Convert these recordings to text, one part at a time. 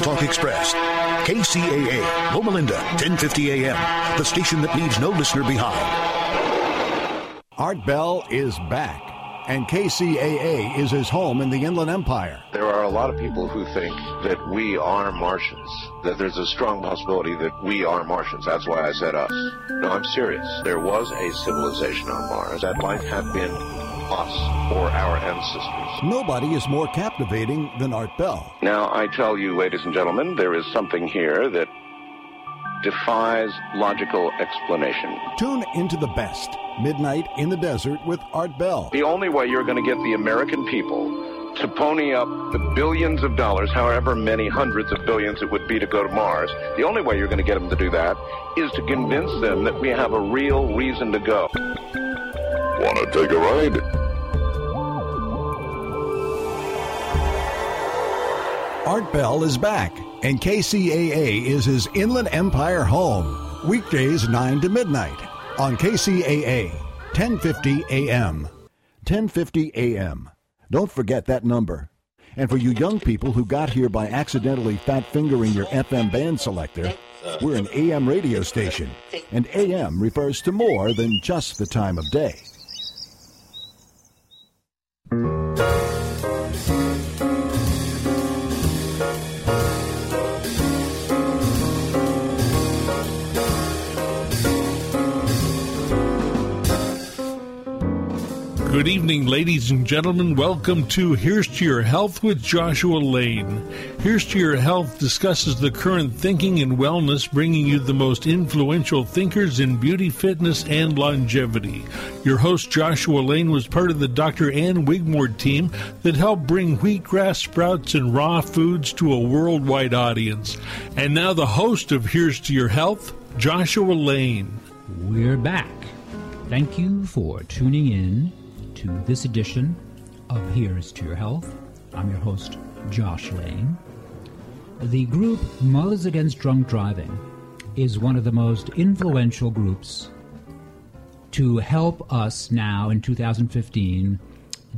Talk Express. KCAA, Loma Linda, 1050 AM, the station that leaves no listener behind. Art Bell is back, and KCAA is his home in the Inland Empire. There are a lot of people who think that we are Martians, that there's a strong possibility that we are Martians. That's why I said us. No, I'm serious. There was a civilization on Mars. That life had been us or our ancestors. Nobody is more captivating than Art Bell. Now, I tell you, ladies and gentlemen, there is something here that defies logical explanation. Tune into the best Midnight in the Desert with Art Bell. The only way you're going to get the American people to pony up the billions of dollars, however many hundreds of billions it would be to go to Mars, the only way you're going to get them to do that is to convince them that we have a real reason to go. Want to take a ride? Art Bell is back, and KCAA is his Inland Empire home. Weekdays 9 to midnight on KCAA, 1050 AM. 1050 AM. Don't forget that number. And for you young people who got here by accidentally fat fingering your FM band selector, we're an AM radio station, and AM refers to more than just the time of day. Good evening, ladies and gentlemen. Welcome to Here's to Your Health with Joshua Lane. Here's to Your Health discusses the current thinking and wellness, bringing you the most influential thinkers in beauty, fitness, and longevity. Your host, Joshua Lane, was part of the Dr. Ann Wigmore team that helped bring wheatgrass sprouts and raw foods to a worldwide audience. And now, the host of Here's to Your Health, Joshua Lane. We're back. Thank you for tuning in to this edition of Here's to Your Health. I'm your host, Josh Lane. The group Mothers Against Drunk Driving is one of the most influential groups to help us now in 2015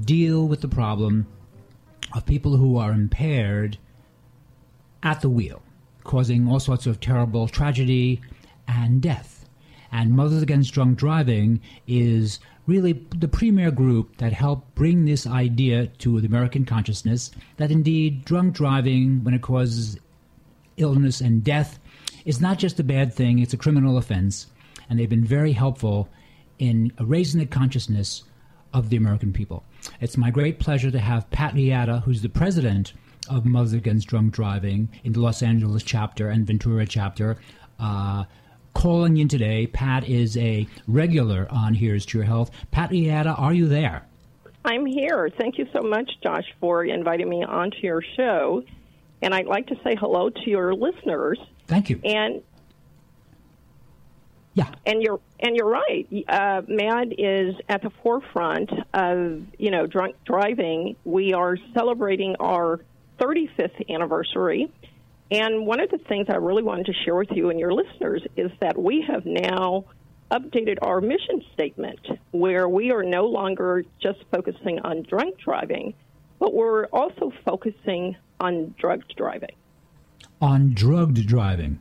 deal with the problem of people who are impaired at the wheel, causing all sorts of terrible tragedy and death. And Mothers Against Drunk Driving is really the premier group that helped bring this idea to the American consciousness that indeed drunk driving, when it causes illness and death, is not just a bad thing, it's a criminal offense. And they've been very helpful in raising the consciousness of the American people. It's my great pleasure to have Pat Rillera, who's the president of Mothers Against Drunk Driving in the Los Angeles chapter and Ventura chapter. Uh, calling in today. Pat is a regular on Here's to Your Health. Pat Rillera, are you there? I'm here. Thank you so much, Josh, for inviting me onto your show. And I'd like to say hello to your listeners. Thank you. And yeah, and you're and you're right. Uh, MADD is at the forefront of you know drunk driving. We are celebrating our 35th anniversary, and one of the things I really wanted to share with you and your listeners is that we have now updated our mission statement where we are no longer just focusing on drunk driving, but we're also focusing on drugged driving. On drugged driving?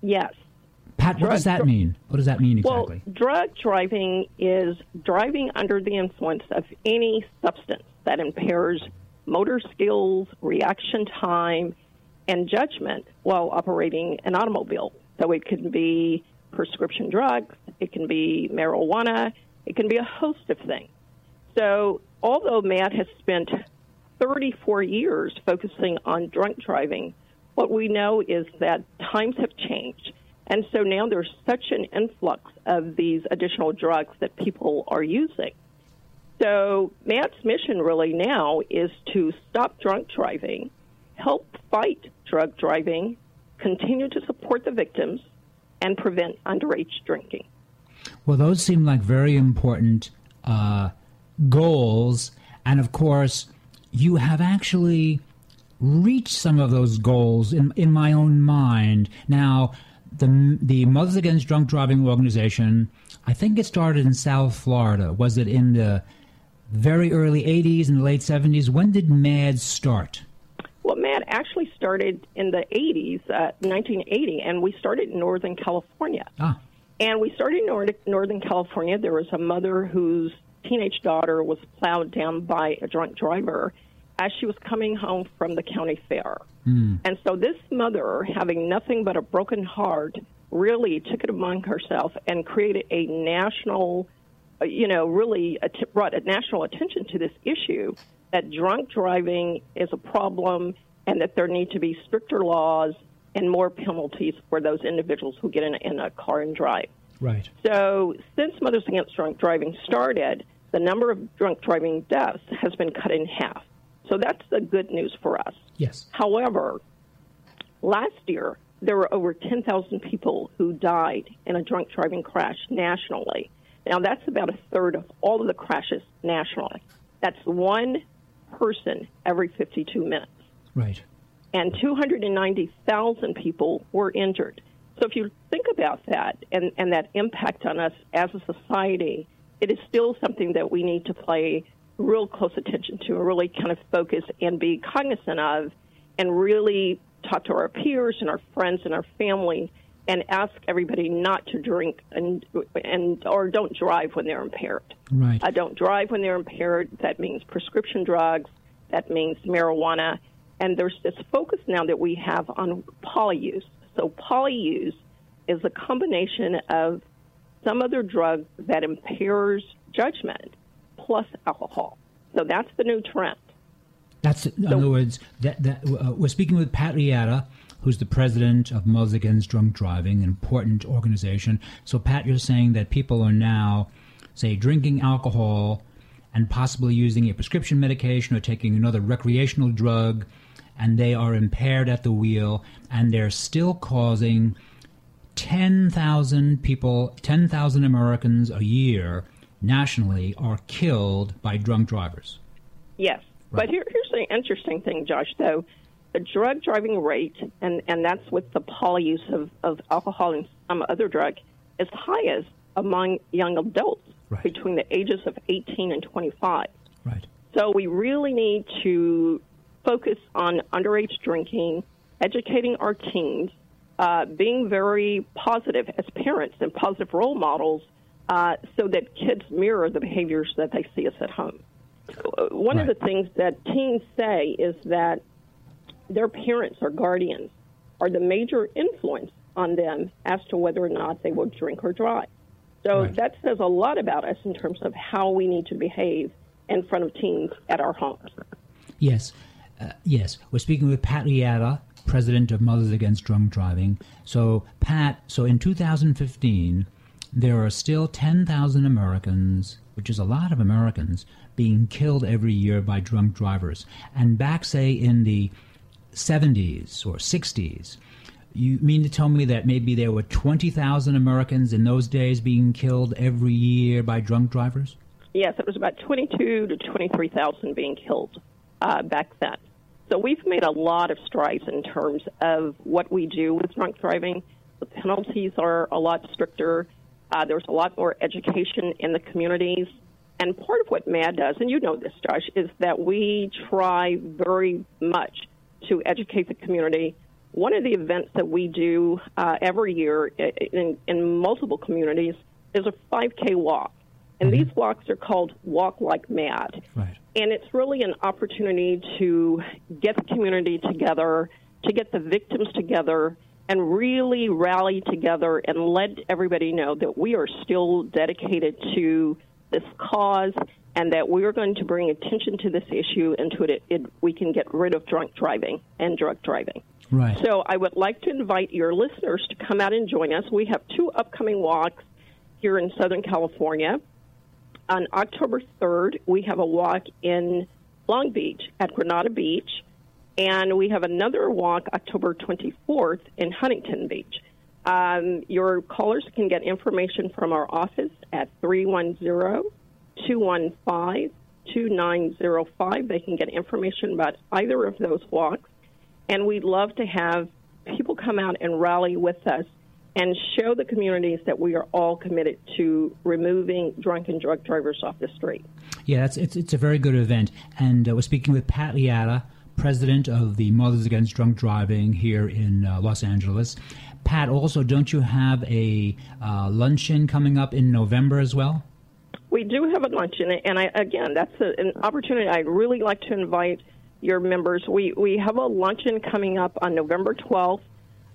Yes. Pat, what does that mean? What does that mean exactly? Well, drug driving is driving under the influence of any substance that impairs motor skills, reaction time, and judgment while operating an automobile. So it can be prescription drugs, it can be marijuana, it can be a host of things. So although MADD has spent 34 years focusing on drunk driving, what we know is that times have changed And so now there's such an influx of these additional drugs that people are using. So MADD's mission really now is to stop drunk driving, help fight drug driving, continue to support the victims, and prevent underage drinking. Well, those seem like very important uh, goals. And of course, you have actually reached some of those goals in, in my own mind. Now, the, the Mothers Against Drunk Driving organization, I think it started in South Florida. Was it in the very early 80s and the late 70s? When did MADD start? Well, MADD actually started in the 80s, uh, 1980, and we started in Northern California. Ah. And we started in Northern California. There was a mother whose teenage daughter was plowed down by a drunk driver as she was coming home from the county fair. Mm. And so this mother, having nothing but a broken heart, really took it among herself and created a national, uh, you know, really brought a national attention to this issue that drunk driving is a problem and that there need to be stricter laws and more penalties for those individuals who get in a, in a car and drive. Right. So since Mothers Against Drunk Driving started, the number of drunk driving deaths has been cut in half. So that's the good news for us. Yes. However, last year there were over 10,000 people who died in a drunk driving crash nationally. Now that's about a third of all of the crashes nationally. That's one person every 52 minutes. Right. And 290,000 people were injured. So if you think about that and, and that impact on us as a society, it is still something that we need to pay real close attention to and really kind of focus and be cognizant of and really talk to our peers and our friends and our family and ask everybody not to drink and and or don't drive when they're impaired. Right. Uh, don't drive when they're impaired. That means prescription drugs. That means marijuana. And there's this focus now that we have on polyuse. So polyuse is a combination of some other drug that impairs judgment plus alcohol. So that's the new trend. That's in so, other words. That, that uh, we're speaking with Pat Rillera, who's the president of Mothers Against Drunk Driving, an important organization. So, Pat, you're saying that people are now, say, drinking alcohol and possibly using a prescription medication or taking another recreational drug, and they are impaired at the wheel, and they're still causing 10,000 people, 10,000 Americans a year nationally are killed by drunk drivers. Yes. Right. But here, here's the interesting thing, Josh, though. The drug driving rate, and, and that's with the polyuse of, of alcohol and some other drug, is highest among young adults right. between the ages of 18 and 25. Right. So we really need to focus on underage drinking, educating our teens, uh, being very positive as parents and positive role models uh, so that kids mirror the behaviors that they see us at home. Uh, one right. of the things that teens say is that their parents or guardians are the major influence on them as to whether or not they will drink or drive. So right. that says a lot about us in terms of how we need to behave in front of teens at our homes. Yes, uh, yes. We're speaking with Pat Rillera, president of Mothers Against Drunk Driving. So, Pat, so in 2015, there are still 10,000 Americans, which is a lot of Americans, being killed every year by drunk drivers. And back, say, in the 70s or 60s, you mean to tell me that maybe there were 20,000 Americans in those days being killed every year by drunk drivers? Yes, it was about 22 to 23,000 being killed uh, back then. So we've made a lot of strides in terms of what we do with drunk driving. The penalties are a lot stricter. Uh, there's a lot more education in the communities. And part of what MADD does, and you know this, Josh, is that we try very much to educate the community. One of the events that we do uh, every year in, in multiple communities is a 5K walk. And mm-hmm. these walks are called Walk Like MADD. Right. And it's really an opportunity to get the community together, to get the victims together, and really rally together and let everybody know that we are still dedicated to this cause and that we are going to bring attention to this issue and to it, it we can get rid of drunk driving and drug driving. Right. So I would like to invite your listeners to come out and join us. We have two upcoming walks here in Southern California. On October 3rd, we have a walk in Long Beach at Granada Beach, and we have another walk October 24th in Huntington Beach. Um, your callers can get information from our office at 310 215 2905. They can get information about either of those walks. And we'd love to have people come out and rally with us and show the communities that we are all committed to removing drunk and drug drivers off the street. Yeah, it's, it's, it's a very good event. And uh, we're speaking with Pat Rillera, president of the Mothers Against Drunk Driving here in uh, Los Angeles. Pat, also, don't you have a uh, luncheon coming up in November as well? We do have a luncheon, and I, again, that's a, an opportunity I'd really like to invite your members. We we have a luncheon coming up on November 12th.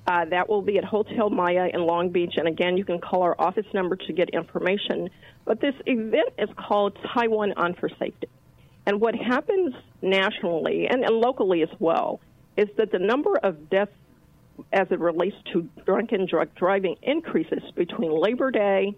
Uh, that will be at Hotel Maya in Long Beach, and again, you can call our office number to get information. But this event is called Tie One On for Safety, and what happens nationally and, and locally as well is that the number of deaths as it relates to drunken drug driving increases between Labor Day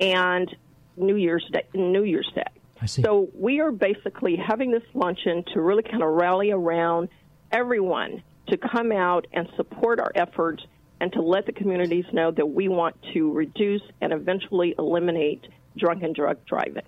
and New Year's Day. New Year's Day. I see. So we are basically having this luncheon to really kind of rally around everyone to come out and support our efforts and to let the communities know that we want to reduce and eventually eliminate drunken drug driving.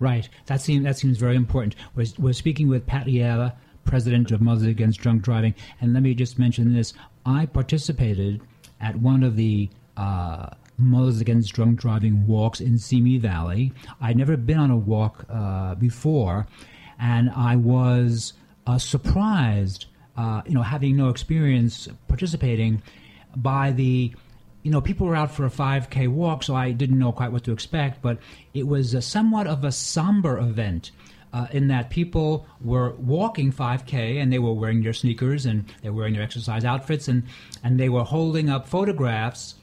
Right. That seems that seems very important. We're, we're speaking with Pat Rillera, president of Mothers Against Drunk Driving, and let me just mention this: I participated at one of the uh, Mothers Against Drunk Driving walks in Simi Valley. I'd never been on a walk uh, before, and I was uh, surprised, uh, you know, having no experience participating, by the you know, people were out for a 5K walk, so I didn't know quite what to expect, but it was somewhat of a somber event. Uh, in that people were walking 5K and they were wearing their sneakers and they were wearing their exercise outfits and, and they were holding up photographs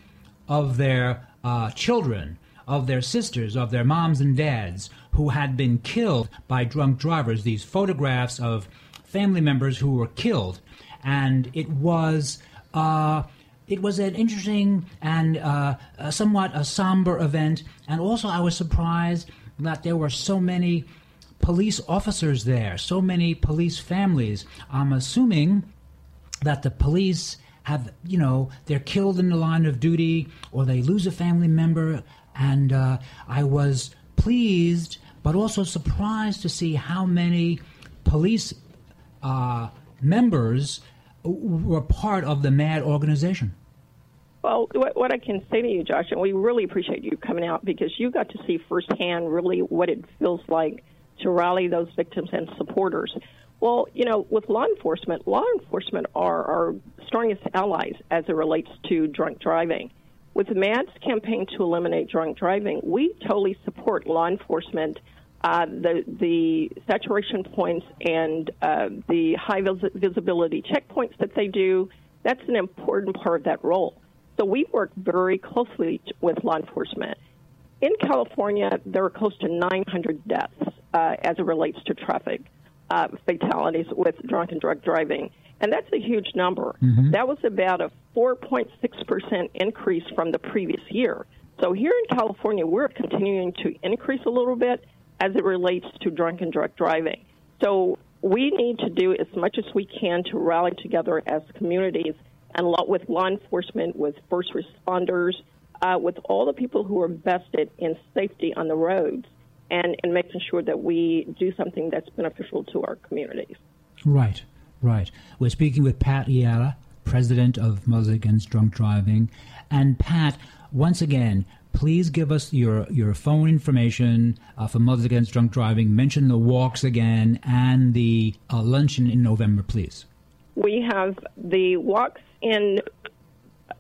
of their uh, children, of their sisters, of their moms and dads who had been killed by drunk drivers. These photographs of family members who were killed. And it was. Uh, it was an interesting and uh, somewhat a somber event. And also, I was surprised that there were so many police officers there, so many police families. I'm assuming that the police have, you know, they're killed in the line of duty or they lose a family member. And uh, I was pleased, but also surprised to see how many police uh, members were part of the MADD organization. Well, what, what I can say to you, Josh, and we really appreciate you coming out because you got to see firsthand really what it feels like to rally those victims and supporters. Well, you know, with law enforcement, law enforcement are our strongest allies as it relates to drunk driving. With MADD's campaign to eliminate drunk driving, we totally support law enforcement. Uh, the the saturation points and uh, the high vis- visibility checkpoints that they do, that's an important part of that role. So we work very closely with law enforcement. In California, there are close to 900 deaths uh, as it relates to traffic uh, fatalities with drunk and drug driving. And that's a huge number. Mm-hmm. That was about a 4.6% increase from the previous year. So here in California, we're continuing to increase a little bit as it relates to drunk and drug driving. So we need to do as much as we can to rally together as communities and with law enforcement, with first responders, uh, with all the people who are vested in safety on the roads and, and making sure that we do something that's beneficial to our communities. Right, right. We're speaking with Pat Rillera, president of Mothers Against Drunk Driving. And Pat, once again, please give us your, your phone information uh, for Mothers Against Drunk Driving. Mention the walks again and the uh, luncheon in November, please. We have the walks in.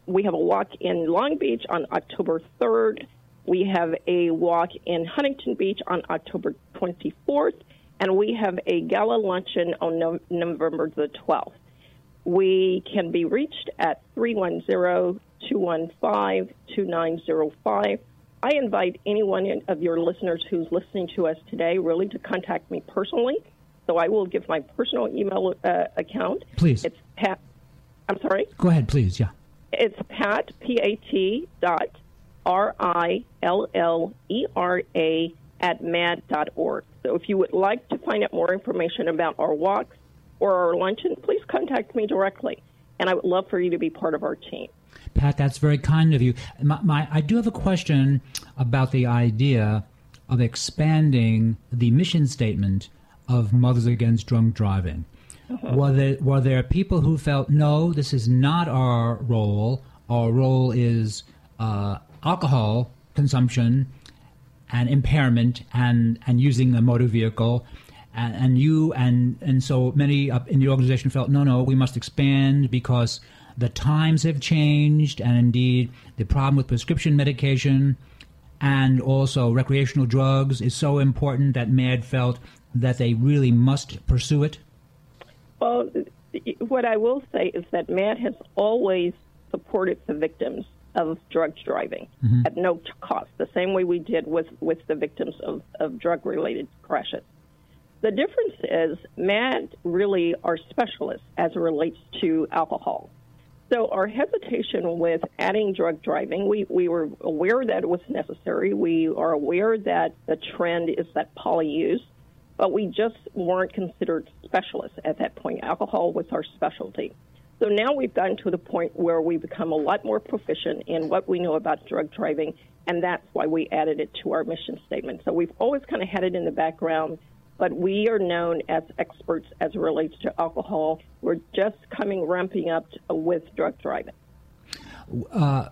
We have a walk in Long Beach on October 3rd. We have a walk in Huntington Beach on October 24th, and we have a gala luncheon on no- November the 12th. We can be reached at 310 215 2905. I invite anyone of your listeners who's listening to us today really to contact me personally. So I will give my personal email uh, account. Please. It's Pat. I'm sorry? Go ahead, please. Yeah. It's Pat, P A T dot R I L L E R A at madd.org. So if you would like to find out more information about our walks or our luncheon, please contact me directly. And I would love for you to be part of our team. Pat, that's very kind of you. My, my, I do have a question about the idea of expanding the mission statement of Mothers Against Drunk Driving. Uh-huh. Were, there, were there people who felt, no, this is not our role? Our role is uh, alcohol consumption and impairment and, and using a motor vehicle. And, and you and, and so many in the organization felt, no, no, we must expand because the times have changed, and indeed, the problem with prescription medication and also recreational drugs is so important that MADD felt that they really must pursue it? Well, what I will say is that MADD has always supported the victims of drug driving mm-hmm. at no cost, the same way we did with, with the victims of, of drug related crashes. The difference is MADD really are specialists as it relates to alcohol. So our hesitation with adding drug driving, we, we were aware that it was necessary. We are aware that the trend is that poly use, but we just weren't considered specialists at that point. Alcohol was our specialty. So now we've gotten to the point where we become a lot more proficient in what we know about drug driving, and that's why we added it to our mission statement. So we've always kind of had it in the background but we are known as experts as it relates to alcohol. We're just coming ramping up with drug driving. Uh,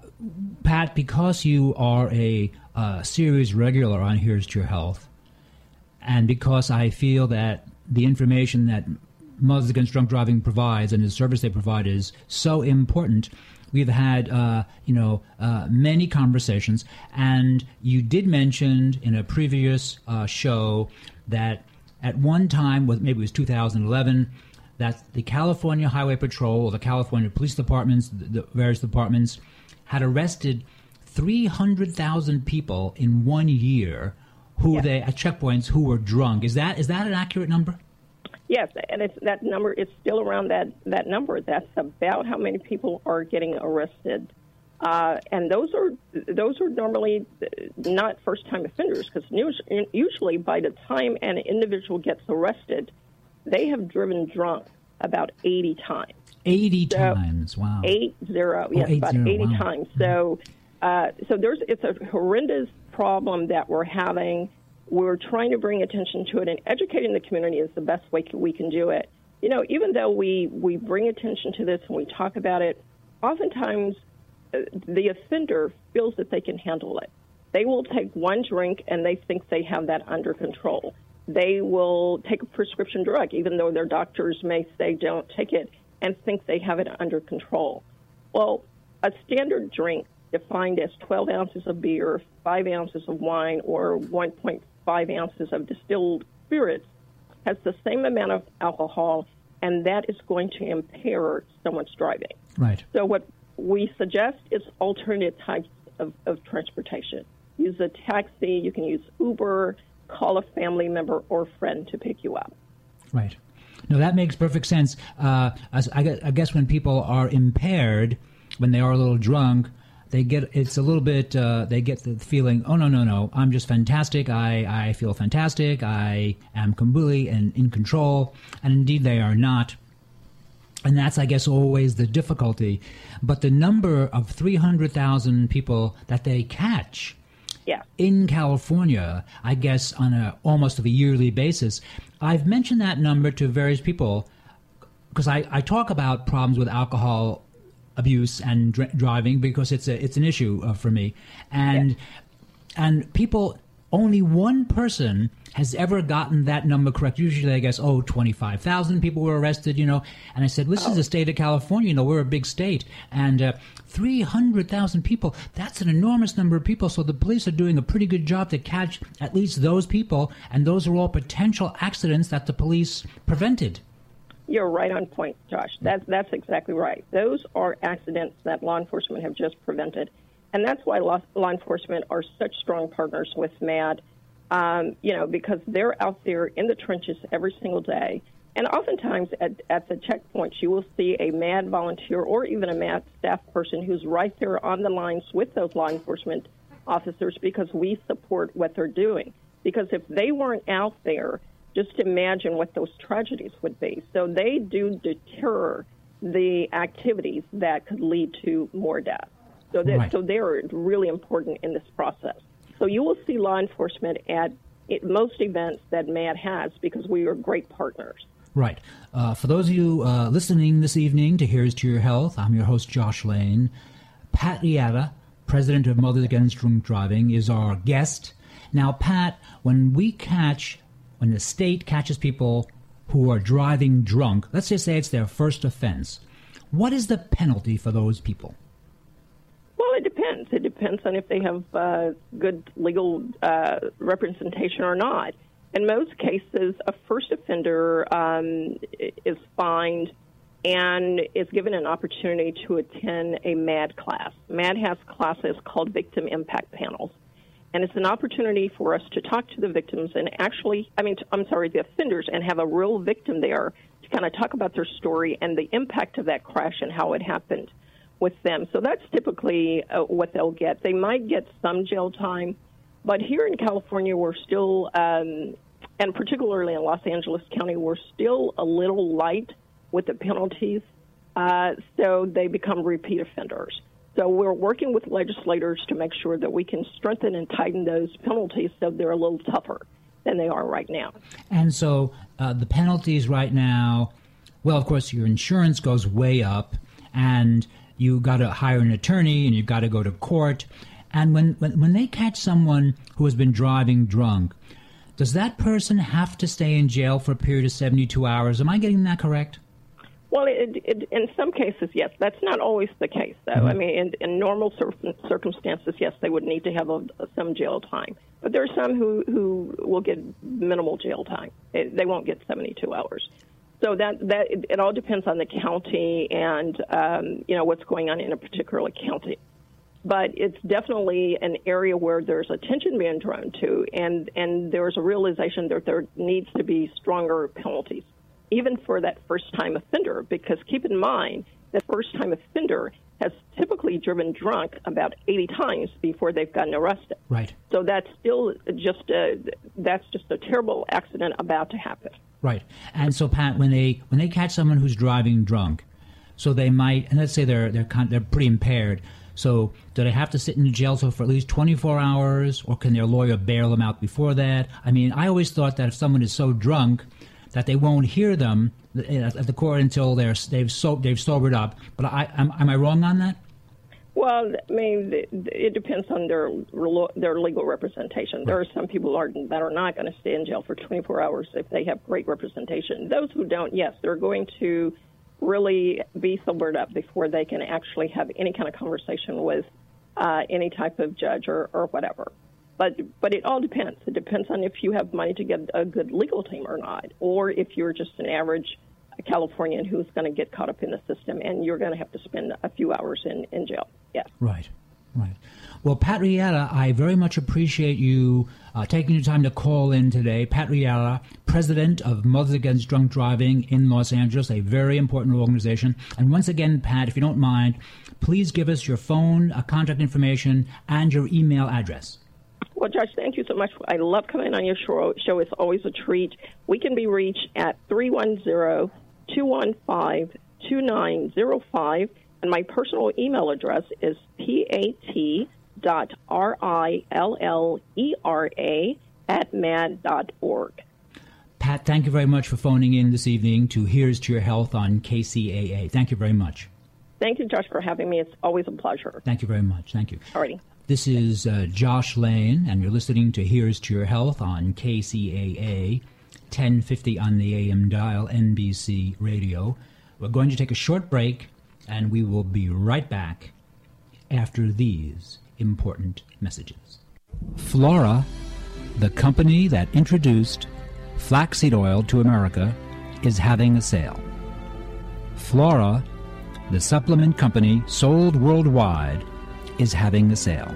Pat, because you are a uh, series regular on Here's to Your Health, and because I feel that the information that Mothers Against Drunk Driving provides and the service they provide is so important, we've had uh, you know uh, many conversations, and you did mention in a previous uh, show that at one time, maybe it was 2011, that the California Highway Patrol or the California Police Departments, the various departments, had arrested 300,000 people in one year who yes. they at checkpoints who were drunk. Is that is that an accurate number? Yes, and it's that number is still around that that number. That's about how many people are getting arrested uh, and those are those are normally not first time offenders because usually by the time an individual gets arrested, they have driven drunk about 80 times. 80 so, times, wow. Eight zero, oh, yes, eight about zero, 80 wow. times. So, uh, so there's it's a horrendous problem that we're having. We're trying to bring attention to it, and educating the community is the best way we can do it. You know, even though we we bring attention to this and we talk about it, oftentimes uh, the offender feels that they can handle it. They will take one drink and they think they have that under control. They will take a prescription drug, even though their doctors may say don't take it, and think they have it under control. Well, a standard drink defined as 12 ounces of beer, 5 ounces of wine, or 1.5 ounces of distilled spirits has the same amount of alcohol, and that is going to impair someone's driving. Right. So what we suggest is alternate types of, of transportation. Use a taxi, you can use Uber, call a family member or friend to pick you up. Right. No, that makes perfect sense. Uh, I, I guess when people are impaired, when they are a little drunk, they get it's a little bit uh, they get the feeling oh no no no i'm just fantastic i i feel fantastic i am completely and in control and indeed they are not and that's, I guess, always the difficulty. But the number of 300,000 people that they catch yeah. in California, I guess, on a almost of a yearly basis, I've mentioned that number to various people because I, I talk about problems with alcohol abuse and dr- driving because it's a it's an issue uh, for me, and yeah. and people only one person has ever gotten that number correct. Usually, I guess, oh, 25,000 people were arrested, you know. And I said, this oh. is the state of California, you know, we're a big state. And uh, 300,000 people, that's an enormous number of people. So the police are doing a pretty good job to catch at least those people. And those are all potential accidents that the police prevented. You're right on point, Josh. That's, that's exactly right. Those are accidents that law enforcement have just prevented. And that's why law, law enforcement are such strong partners with MADD um, you know, because they're out there in the trenches every single day. And oftentimes at, at the checkpoints, you will see a MADD volunteer or even a MADD staff person who's right there on the lines with those law enforcement officers because we support what they're doing. Because if they weren't out there, just imagine what those tragedies would be. So they do deter the activities that could lead to more death. So, that, Right. so they're really important in this process. So you will see law enforcement at it, most events that MADD has because we are great partners. Right. Uh, for those of you uh, listening this evening to Here's to Your Health, I'm your host, Josh Lane. Pat Rillera, president of Mothers Against Drunk Driving, is our guest. Now, Pat, when we catch, when the state catches people who are driving drunk, let's just say it's their first offense, what is the penalty for those people? Well, it depends. It depends on if they have uh, good legal uh, representation or not. In most cases, a first offender um, is fined and is given an opportunity to attend a MADD class. MADD has classes called victim impact panels. And it's an opportunity for us to talk to the victims and actually, I mean, I'm sorry, the offenders, and have a real victim there to kind of talk about their story and the impact of that crash and how it happened with them. So that's typically uh, what they'll get. They might get some jail time, but here in California, we're still, um, and particularly in Los Angeles County, we're still a little light with the penalties. Uh, so they become repeat offenders. So we're working with legislators to make sure that we can strengthen and tighten those penalties so they're a little tougher than they are right now. And so uh, the penalties right now, well, of course, your insurance goes way up, and you got to hire an attorney, and you've got to go to court. And when, when when they catch someone who has been driving drunk, does that person have to stay in jail for a period of seventy two hours? Am I getting that correct? Well, it, it, in some cases, yes. That's not always the case, though. I mean, in, in normal cir- circumstances, yes, they would need to have a, some jail time. But there are some who, who will get minimal jail time. It, they won't get 72 hours. So that that it, it all depends on the county and um, you know what's going on in a particular county. But it's definitely an area where there's attention being drawn to, and and there's a realization that there needs to be stronger penalties even for that first time offender, because keep in mind that first time offender has typically driven drunk about 80 times before they've gotten arrested. Right, So that's still just a, that's just a terrible accident about to happen. right. And so, Pat, when they when they catch someone who's driving drunk, so they might, and let's say they're they're con- they're pretty impaired. So, do they have to sit in the jail cell for at least 24 hours, or can their lawyer bail them out before that? I mean, I always thought that if someone is so drunk that they won't hear them at the court until they're they've so, they've sobered up. But I am, am I wrong on that? Well, I mean, it depends on their their legal representation. There are some people are, that are not going to stay in jail for 24 hours if they have great representation. Those who don't, yes, they're going to really be sobered up before they can actually have any kind of conversation with uh, any type of judge or, or whatever. But but it all depends. It depends on if you have money to get a good legal team or not, or if you're just an average Californian who's going to get caught up in the system and you're going to have to spend a few hours in, in jail. Yes. Right, right. Well, Pat Rillera, I very much appreciate you uh, taking the time to call in today. Pat Rillera, president of Mothers Against Drunk Driving in Los Angeles, a very important organization. And once again, Pat, if you don't mind, please give us your phone, uh, contact information, and your email address. Well, Josh, thank you so much. I love coming on your show. show. It's always a treat. We can be reached at 310 215 2905. And my personal email address is pat.rillera at madd.org. Pat, thank you very much for phoning in this evening to Here's to Your Health on KCAA. Thank you very much. Thank you, Josh, for having me. It's always a pleasure. Thank you very much. Thank you. Alrighty. This is uh, Josh Lane, and you're listening to Here's to Your Health on KCAA, 1050 on the AM dial, NBC Radio. We're going to take a short break, and we will be right back after these important messages. Flora, the company that introduced flaxseed oil to America, is having a sale. Flora, the supplement company sold worldwide, is having a sale.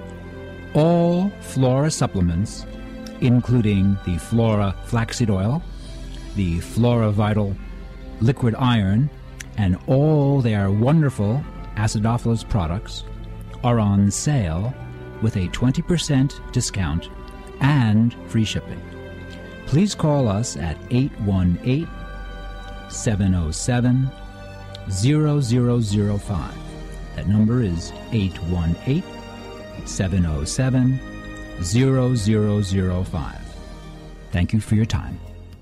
All Flora supplements, including the Flora flaxseed oil, the FloraVital liquid iron, and all their wonderful acidophilus products are on sale with a 20% discount and free shipping. Please call us at 818 707 0005. That number is 818 707 0005. Thank you for your time.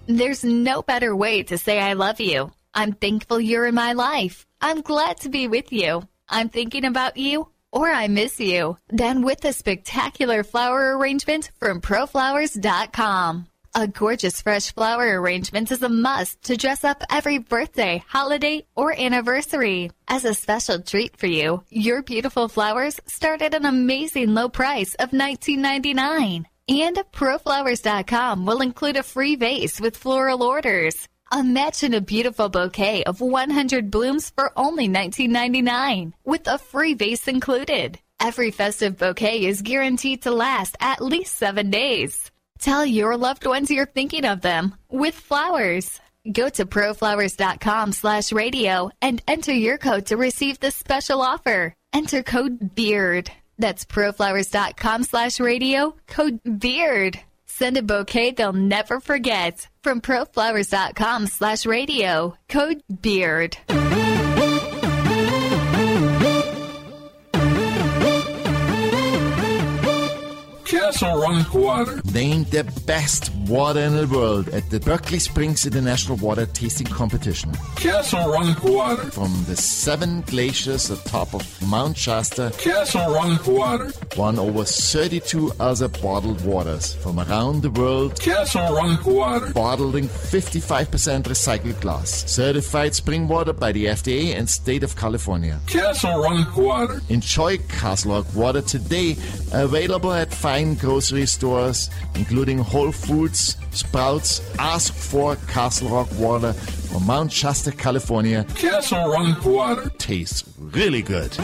There's no better way to say I love you. I'm thankful you're in my life. I'm glad to be with you. I'm thinking about you or I miss you than with a spectacular flower arrangement from proflowers.com. A gorgeous fresh flower arrangement is a must to dress up every birthday, holiday, or anniversary. As a special treat for you, your beautiful flowers start at an amazing low price of $19.99. And ProFlowers.com will include a free vase with floral orders. Imagine a beautiful bouquet of 100 blooms for only $19.99 with a free vase included. Every festive bouquet is guaranteed to last at least seven days. Tell your loved ones you're thinking of them with flowers. Go to proflowers.com slash radio and enter your code to receive this special offer. Enter code BEARD. That's proflowers.com slash radio, code BEARD. Send a bouquet they'll never forget from proflowers.com slash radio, code BEARD. Water. Named the best water in the world at the Berkeley Springs International Water Tasting Competition. Castle Rock Water. From the seven glaciers atop of Mount Shasta. Castle Rock Water. Won over 32 other bottled waters from around the world. Castle Rock Water. Bottled in 55% recycled glass. Certified spring water by the FDA and State of California. Castle Rock Water. Enjoy Castle Rock Water today. Available at fine grocery stores, including Whole Foods, Sprouts. Ask for Castle Rock Water from Mount Shasta, California. Castle Rock Water. Tastes really good.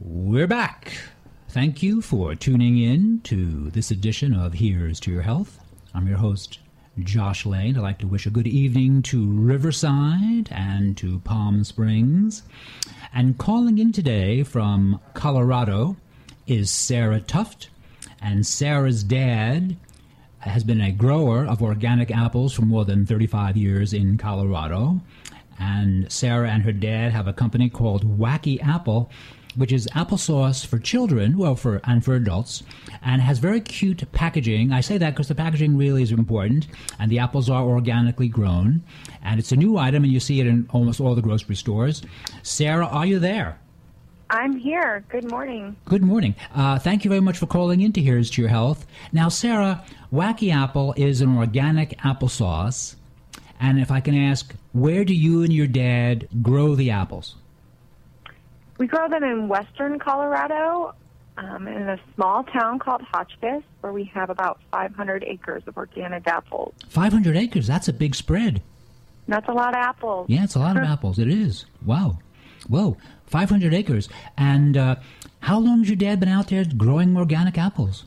We're back. Thank you for tuning in to this edition of Here's to Your Health. I'm your host, Josh Lane. I'd like to wish a good evening to Riverside and to Palm Springs. And calling in today from Colorado is Sarah Tuft. And Sarah's dad has been a grower of organic apples for more than 35 years in Colorado. And Sarah and her dad have a company called Wacky Apple, which is applesauce for children, well, for and for adults, and has very cute packaging. I say that because the packaging really is important, and the apples are organically grown, and it's a new item, and you see it in almost all the grocery stores. Sarah, are you there? I'm here. Good morning. Good morning. Uh, thank you very much for calling in to Here's to Your Health. Now, Sarah, Wacky Apple is an organic applesauce, and if I can ask, where do you and your dad grow the apples? We grow them in western Colorado, um, in a small town called Hotchkiss, where we have about 500 acres of organic apples. 500 acres, that's a big spread. That's a lot of apples. Yeah, it's a lot of apples. It is. Wow. Whoa, 500 acres. And uh, how long has your dad been out there growing organic apples?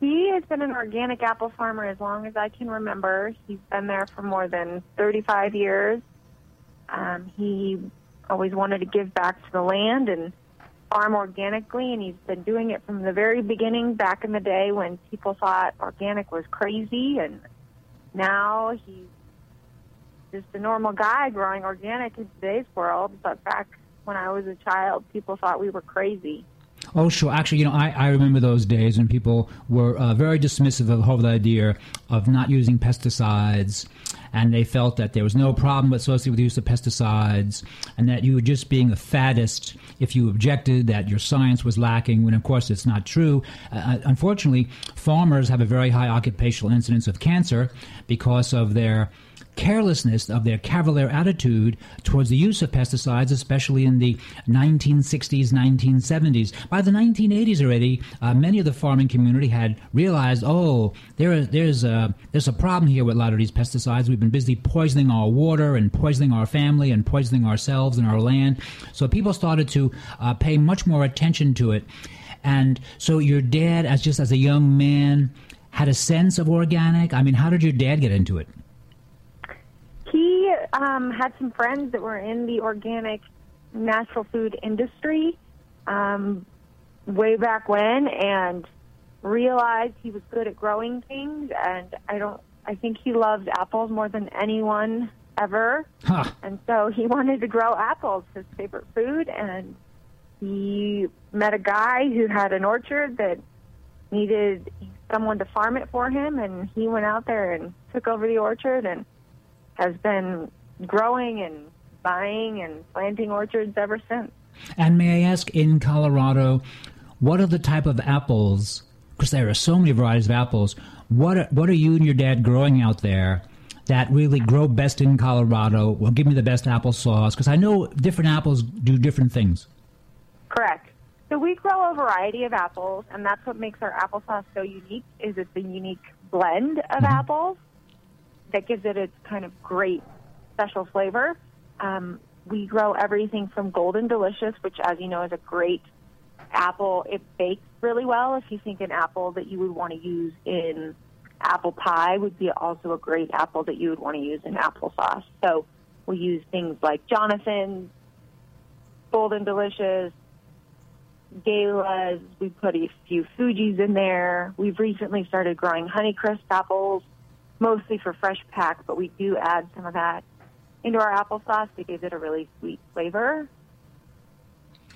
He has been an organic apple farmer as long as I can remember. He's been there for more than 35 years. Um, he always wanted to give back to the land and farm organically, and he's been doing it from the very beginning back in the day when people thought organic was crazy, and now he's just a normal guy growing organic in today's world. But back when I was a child, people thought we were crazy. Oh, sure. Actually, you know, I, I remember those days when people were uh, very dismissive of the whole idea of not using pesticides, and they felt that there was no problem associated with the use of pesticides, and that you were just being a faddist if you objected that your science was lacking, when of course it's not true. Uh, unfortunately, farmers have a very high occupational incidence of cancer because of their carelessness of their cavalier attitude towards the use of pesticides, especially in the 1960s, 1970s. By the 1980s already, uh, many of the farming community had realized, oh, there is, there's, a, there's a problem here with a lot of these pesticides. We've been busy poisoning our water and poisoning our family and poisoning ourselves and our land. So people started to uh, pay much more attention to it. And so your dad, as just as a young man, had a sense of organic. I mean, how did your dad get into it? He um, had some friends that were in the organic natural food industry um, way back when, and realized he was good at growing things. And I don't. I think he loved apples more than anyone ever. Huh. And so he wanted to grow apples, his favorite food, and he met a guy who had an orchard that needed someone to farm it for him, and he went out there and took over the orchard and has been growing and buying and planting orchards ever since. And may I ask, in Colorado, what are the type of apples? Because there are so many varieties of apples. What are, what are you and your dad growing out there that really grow best in Colorado? Will give me the best applesauce? Because I know different apples do different things. Correct. So we grow a variety of apples, and that's what makes our applesauce so unique. Is it's a unique blend of mm-hmm. apples that gives it its kind of great special flavor. Um, we grow everything from Golden Delicious, which, as you know, is a great apple. It bakes really well. If you think an apple that you would want to use in apple pie would be also a great apple that you would want to use in applesauce. So we use things like Jonathan's, Golden Delicious, Galas. We put a few Fuji's in there. We've recently started growing Honeycrisp apples, mostly for fresh pack, but we do add some of that into our applesauce to give it a really sweet flavor.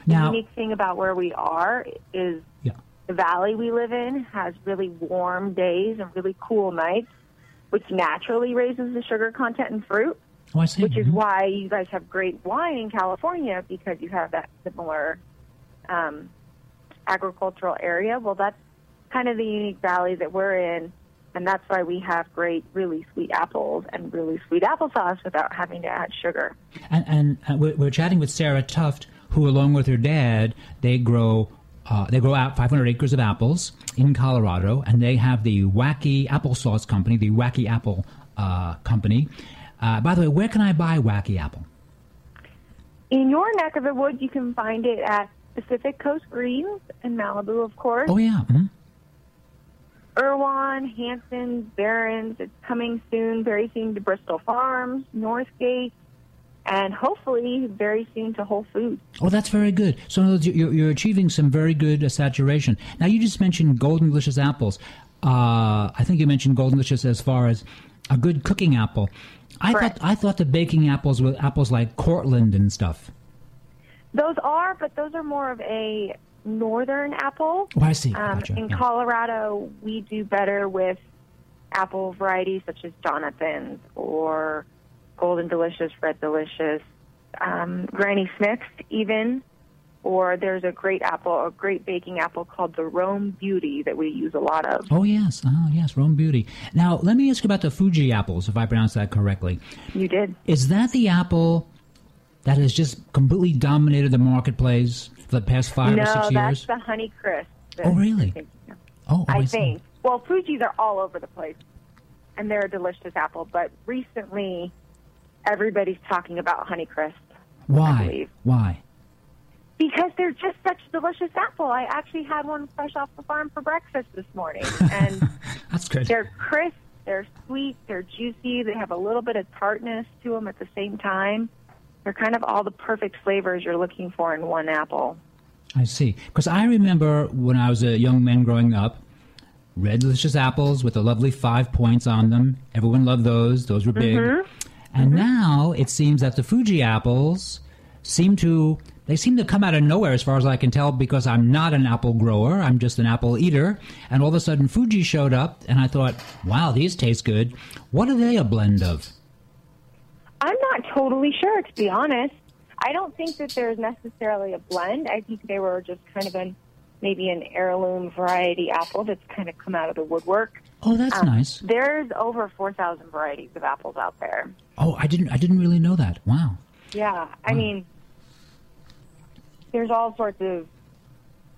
Now- the unique thing about where we are is Yeah. the valley we live in has really warm days and really cool nights, which naturally raises the sugar content in fruit, Oh, which is Mhm. why you guys have great wine in California because you have that similar um, agricultural area. Well, that's kind of the unique valley that we're in, and that's why we have great, really sweet apples and really sweet applesauce without having to add sugar. And, and uh, we're, we're chatting with Sarah Tuft, who, along with her dad, they grow uh, they grow out 500 acres of apples in Colorado, and they have the Wacky Applesauce Company, the Wacky Apple uh, Company. Uh, by the way, where can I buy Wacky Apple? In your neck of the woods, you can find it at Pacific Coast Greens in Malibu, of course. Oh yeah, mhm. Erewhon, Hanson, Barron's. It's coming soon, very soon to Bristol Farms, Northgate, and hopefully very soon to Whole Foods. oh that's very good. So in other words, you're, you're achieving some very good uh, saturation. Now you just mentioned golden delicious apples. Uh, I think you mentioned golden delicious as far as a good cooking apple. I Correct. thought I thought the baking apples were apples like Cortland and stuff. Those are, but those are more of a northern apple. Oh, I see. Um, Gotcha. in Yeah. Colorado, we do better with apple varieties such as Jonathan's or Golden Delicious, Red Delicious, um, Granny Smith's, even. Or there's a great apple, a great baking apple called the Rome Beauty that we use a lot of. Oh yes, oh yes, Rome Beauty. Now let me ask you about the Fuji apples, if I pronounced that correctly. You did. Is that the apple that has just completely dominated the marketplace the past five no, or six that's years? the Honey Crisp. Oh, really? Oh, I see. think. Well, Fuji's are all over the place, and they're a delicious apple. But recently, everybody's talking about Honeycrisp Why? Why? because they're just such a delicious apple. I actually had one fresh off the farm for breakfast this morning, and That's good. they're crisp, they're sweet, they're juicy. They have a little bit of tartness to them at the same time. They're kind of all the perfect flavors you're looking for in one apple. I see. Because I remember when I was a young man growing up, red delicious apples with the lovely five points on them. Everyone loved those. Those were big. Mm-hmm. And now it seems that the Fuji apples seem to they seem to come out of nowhere as far as I can tell because I'm not an apple grower. I'm just an apple eater. And all of a sudden Fuji showed up and I thought, wow, these taste good. What are they a blend of? I'm not totally sure, to be honest. I don't think that there's necessarily a blend. I think they were just kind of an maybe an heirloom variety apple that's kind of come out of the woodwork. Oh, that's Um, nice. There's over 4,000 varieties of apples out there. Oh, I didn't I didn't really know that. Wow. Yeah, I mean, there's all sorts of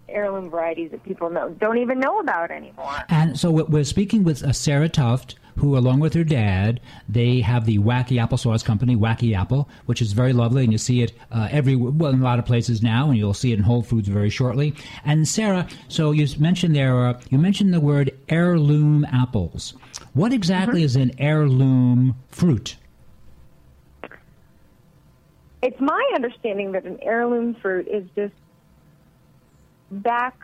heirloom varieties that people know don't even know about anymore. And so we're- we're speaking with uh, Sarah Tuft, who, along with her dad, they have the Wacky Applesauce Company, Wacky Apple, which is very lovely, and you see it uh, every well in a lot of places now, and you'll see it in Whole Foods very shortly. And Sarah, so you mentioned there, uh, you mentioned the word heirloom apples. What exactly mm-hmm. is an heirloom fruit? It's my understanding that an heirloom fruit is just back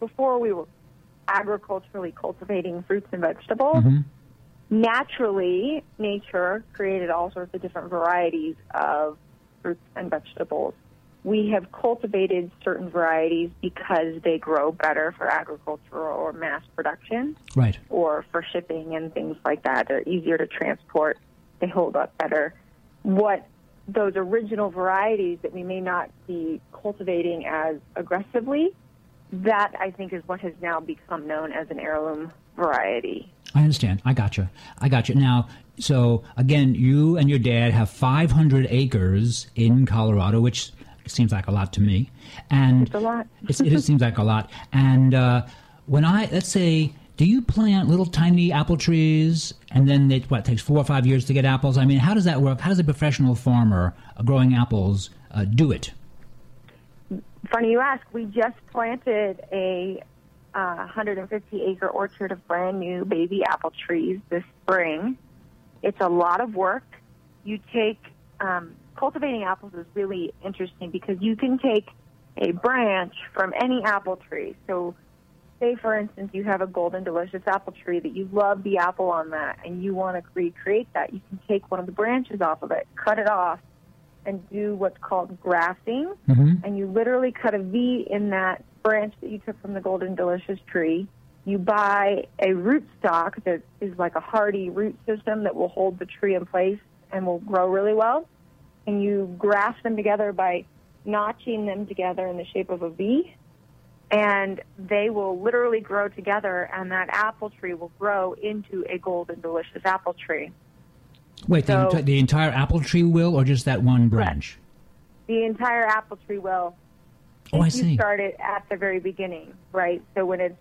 before we were agriculturally cultivating fruits and vegetables. Mm-hmm. Naturally, nature created all sorts of different varieties of fruits and vegetables. We have cultivated certain varieties because they grow better for agricultural or mass production, right? Or for shipping and things like that. They're easier to transport. They hold up better. What those original varieties that we may not be cultivating as aggressively, that I think is what has now become known as an heirloom variety. I understand. I got you. I got you. Now, so again, you and your dad have 500 acres in Colorado, which seems like a lot to me. And it's a lot. it seems like a lot. And uh, when I let's say do you plant little tiny apple trees and then it what takes four or five years to get apples? I mean, how does that work? How does a professional farmer growing apples uh, do it? Funny you ask. We just planted a uh, 150 acre orchard of brand new baby apple trees this spring. It's a lot of work. You take um, cultivating apples is really interesting because you can take a branch from any apple tree. So say, for instance, you have a golden delicious apple tree that you love the apple on that and you want to recreate that, you can take one of the branches off of it, cut it off, and do what's called grafting. Mm-hmm. And you literally cut a V in that branch that you took from the golden delicious tree. You buy a root stock that is like a hardy root system that will hold the tree in place and will grow really well. And you graft them together by notching them together in the shape of a V and they will literally grow together, and that apple tree will grow into a golden delicious apple tree. Wait, so, the, enti- the, entire apple tree will, or just that one branch? The entire apple tree will. Oh, I see. You start it at the very beginning, right? So when it's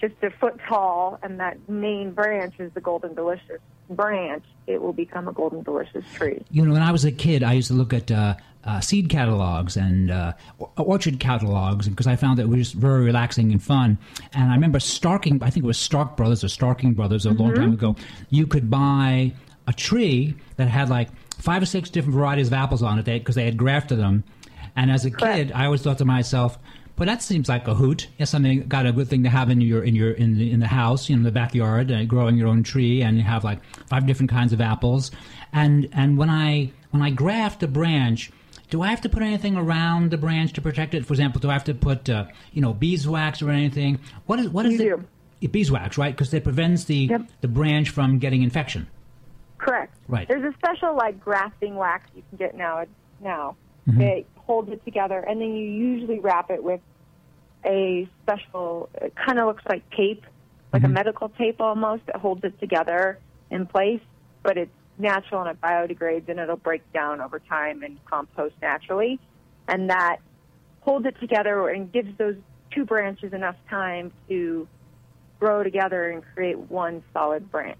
just a foot tall, and that main branch is the golden delicious branch, it will become a golden delicious tree. You know, when I was a kid, I used to look at uh, uh, seed catalogs and uh, orchard catalogs because I found that it was very relaxing and fun. And I remember Starking, I think it was Stark Brothers or Starking Brothers a mm-hmm. long time ago. You could buy a tree that had like five or six different varieties of apples on it because they, they, had grafted them. And as a Correct. kid, I always thought to myself, but that seems like a hoot. Yeah, something got a good thing to have in your in your in the in the house, you know, in the backyard, uh, growing your own tree, and you have like five different kinds of apples. And and when I when I graft a branch, do I have to put anything around the branch to protect it? For example, do I have to put uh, you know beeswax or anything? What is what is you it? Beeswax, right? Because it prevents the yep. the branch from getting infection. Correct. Right. There's a special like grafting wax you can get now. Now mm-hmm. it holds it together, and then you usually wrap it with a special, it kind of looks like tape, like mm-hmm. a medical tape almost, that holds it together in place, but it's natural and it biodegrades and it'll break down over time and compost naturally. And that holds it together and gives those two branches enough time to grow together and create one solid branch.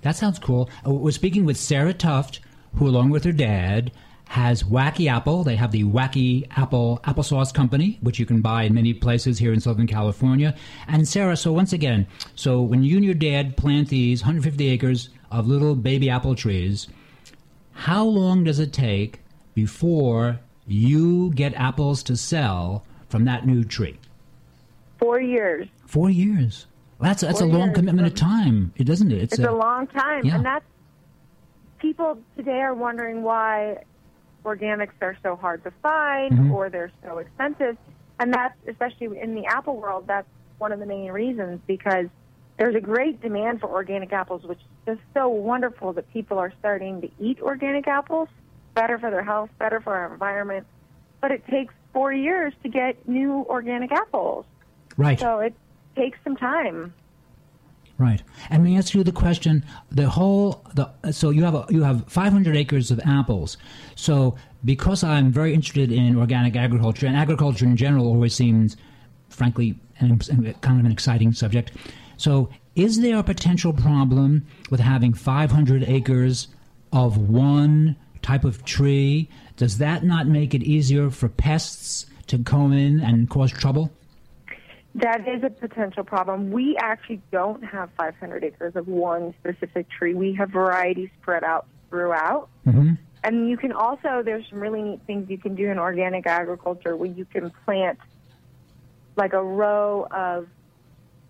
That sounds cool. Uh, we're speaking with Sarah Tuft, who, along with her dad, has Wacky Apple. They have the Wacky Apple Applesauce Company, which you can buy in many places here in Southern California. And Sarah, so once again, so when you and your dad plant these 150 acres of little baby apple trees, how long does it take before you get apples to sell from that new tree? Four years. Four years. that's that's Four a long years. commitment of time, doesn't it? It's, it's a, a, long time, yeah. and that's people today are wondering why organics are so hard to find mm-hmm. or they're so expensive. And that's, especially in the apple world, that's one of the main reasons because there's a great demand for organic apples, which is so wonderful that people are starting to eat organic apples. Better for their health, better for our environment. But it takes four years to get new organic apples. Right. So it takes some time. Right. And let me ask you the question: the whole the so you have a, you have 500 acres of apples. So because I'm very interested in organic agriculture and agriculture in general always seems, frankly, an, kind of an exciting subject. So is there a potential problem with having 500 acres of one type of tree? Does that not make it easier for pests to come in and cause trouble? That is a potential problem. We actually don't have 500 acres of one specific tree. We have varieties spread out throughout. Mm-hmm. And you can also, there's some really neat things you can do in organic agriculture where you can plant like a row of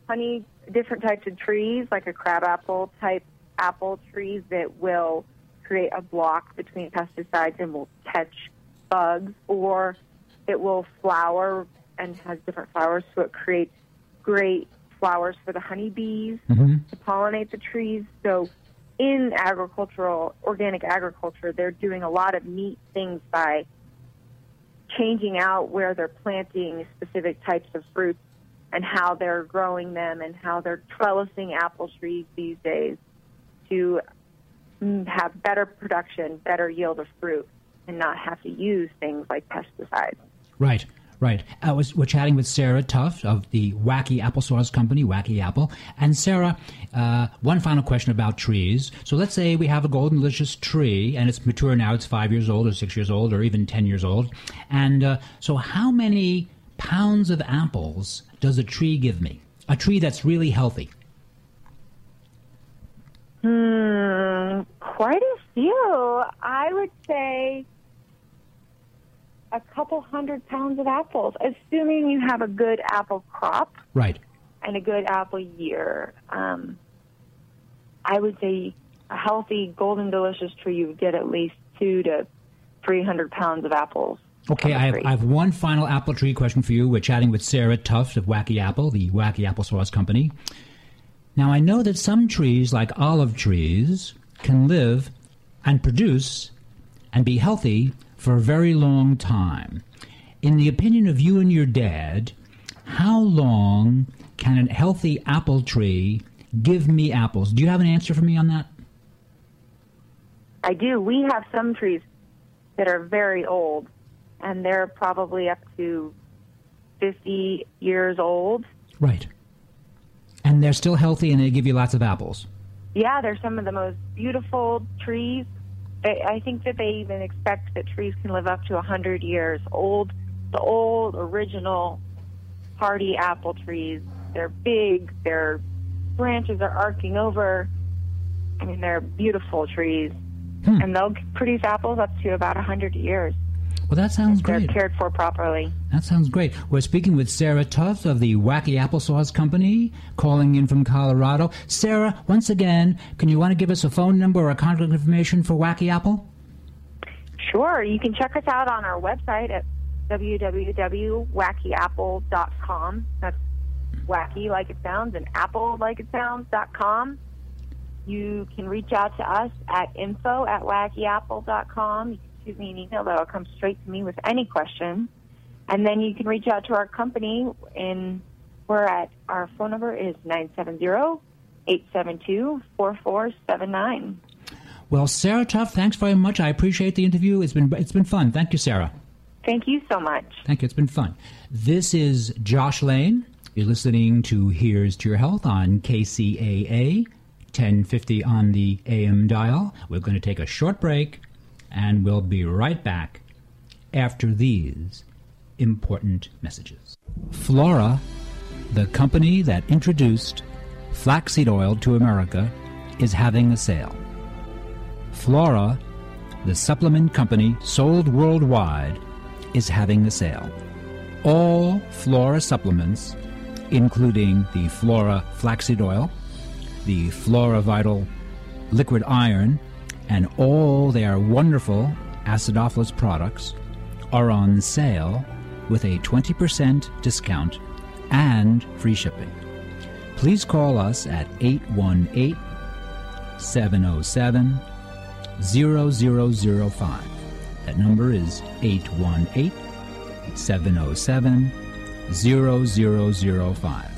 honey, different types of trees, like a crabapple type apple trees that will create a block between pesticides and will catch bugs, or it will flower and has different flowers, so it creates great flowers for the honeybees Mm-hmm. to pollinate the trees. So, in agricultural, organic agriculture, they're doing a lot of neat things by changing out where they're planting specific types of fruits and how they're growing them and how they're trellising apple trees these days to mm, have better production, better yield of fruit, and not have to use things like pesticides. Right, right. I was, we're chatting with Sarah Tuft of the Wacky Applesauce Company, Wacky Apple. And Sarah, uh, one final question about trees. So let's say we have a golden delicious tree, and it's mature now. It's five years old, or six years old, or even ten years old. And uh, so, how many pounds of apples does a tree give me? A tree that's really healthy. Hmm, quite a few. I would say a couple hundred pounds of apples, assuming you have a good apple crop Right. and a good apple year. Um, I would say a healthy golden delicious tree, you would get at least two to three hundred pounds of apples. Okay, I have. I have one final apple tree question for you. We're chatting with Sarah Tuft of Wacky Apple, the Wacky Applesauce Company. Now, I know that some trees, like olive trees, can live and produce and be healthy for a very long time. In the opinion of you and your dad, how long can a healthy apple tree give me apples? Do you have an answer for me on that? I do. We have some trees that are very old, and they're probably up to 50 years old. Right. And they're still healthy and they give you lots of apples. Yeah, they're some of the most beautiful trees. They, I think that they even expect that trees can live up to 100 years old. The old, original, hardy apple trees, they're big, their branches are arcing over. I mean, they're beautiful trees. Hmm. And they'll produce apples up to about 100 years. Well, that sounds They're great. cared for properly. That sounds great. We're speaking with Sarah Tuft of the Wacky Applesauce Company, calling in from Colorado. Sarah, once again, can you want to give us a phone number or a contact information for Wacky Apple? Sure. You can check us out on our website at www.wackyapple.com. That's wacky like it sounds and apple like it sounds dot com. You can reach out to us at info at wackyapple.com. You shoot me an email that'll come straight to me with any question. And then you can reach out to our company and we're at our phone number is 970-872-4479. Well, Sarah Tuft, thanks very much. I appreciate the interview. It's been it's been fun. Thank you, Sarah. Thank you so much. Thank you. It's been fun. This is Josh Lane. You're listening to Here's to Your Health on KCAA 1050 on the AM dial. We're going to take a short break and we'll be right back after these important messages. Flora, the company that introduced flaxseed oil to America, is having a sale. Flora, the supplement company sold worldwide, is having a sale. All Flora supplements, including the Flora flaxseed oil, the Flora Vital liquid iron, and all their wonderful acidophilus products, are on sale with a 20% discount and free shipping. Please call us at 818 707 0005. That number is 818 707 0005.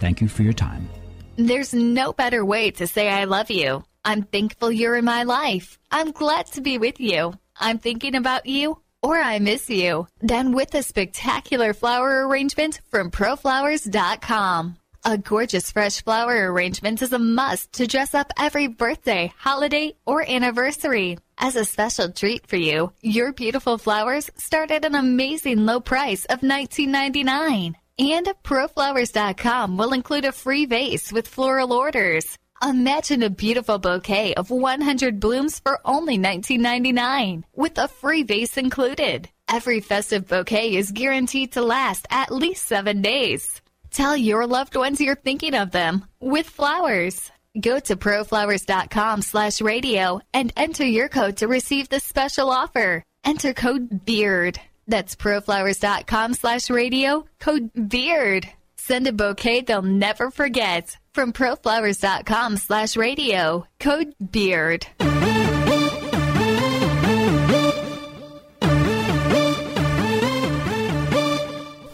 Thank you for your time. There's no better way to say I love you. I'm thankful you're in my life. I'm glad to be with you. I'm thinking about you or I miss you. Done with a spectacular flower arrangement from proflowers.com. A gorgeous fresh flower arrangement is a must to dress up every birthday, holiday, or anniversary. As a special treat for you, your beautiful flowers start at an amazing low price of $19.99. And ProFlowers.com will include a free vase with floral orders. Imagine a beautiful bouquet of 100 blooms for only $19.99 with a free vase included. Every festive bouquet is guaranteed to last at least seven days. Tell your loved ones you're thinking of them with flowers. Go to proflowers.com slash radio and enter your code to receive the special offer. Enter code BEARD. That's proflowers.com slash radio, code BEARD. Send a bouquet they'll never forget. From proflowers.com slash radio, code BEARD.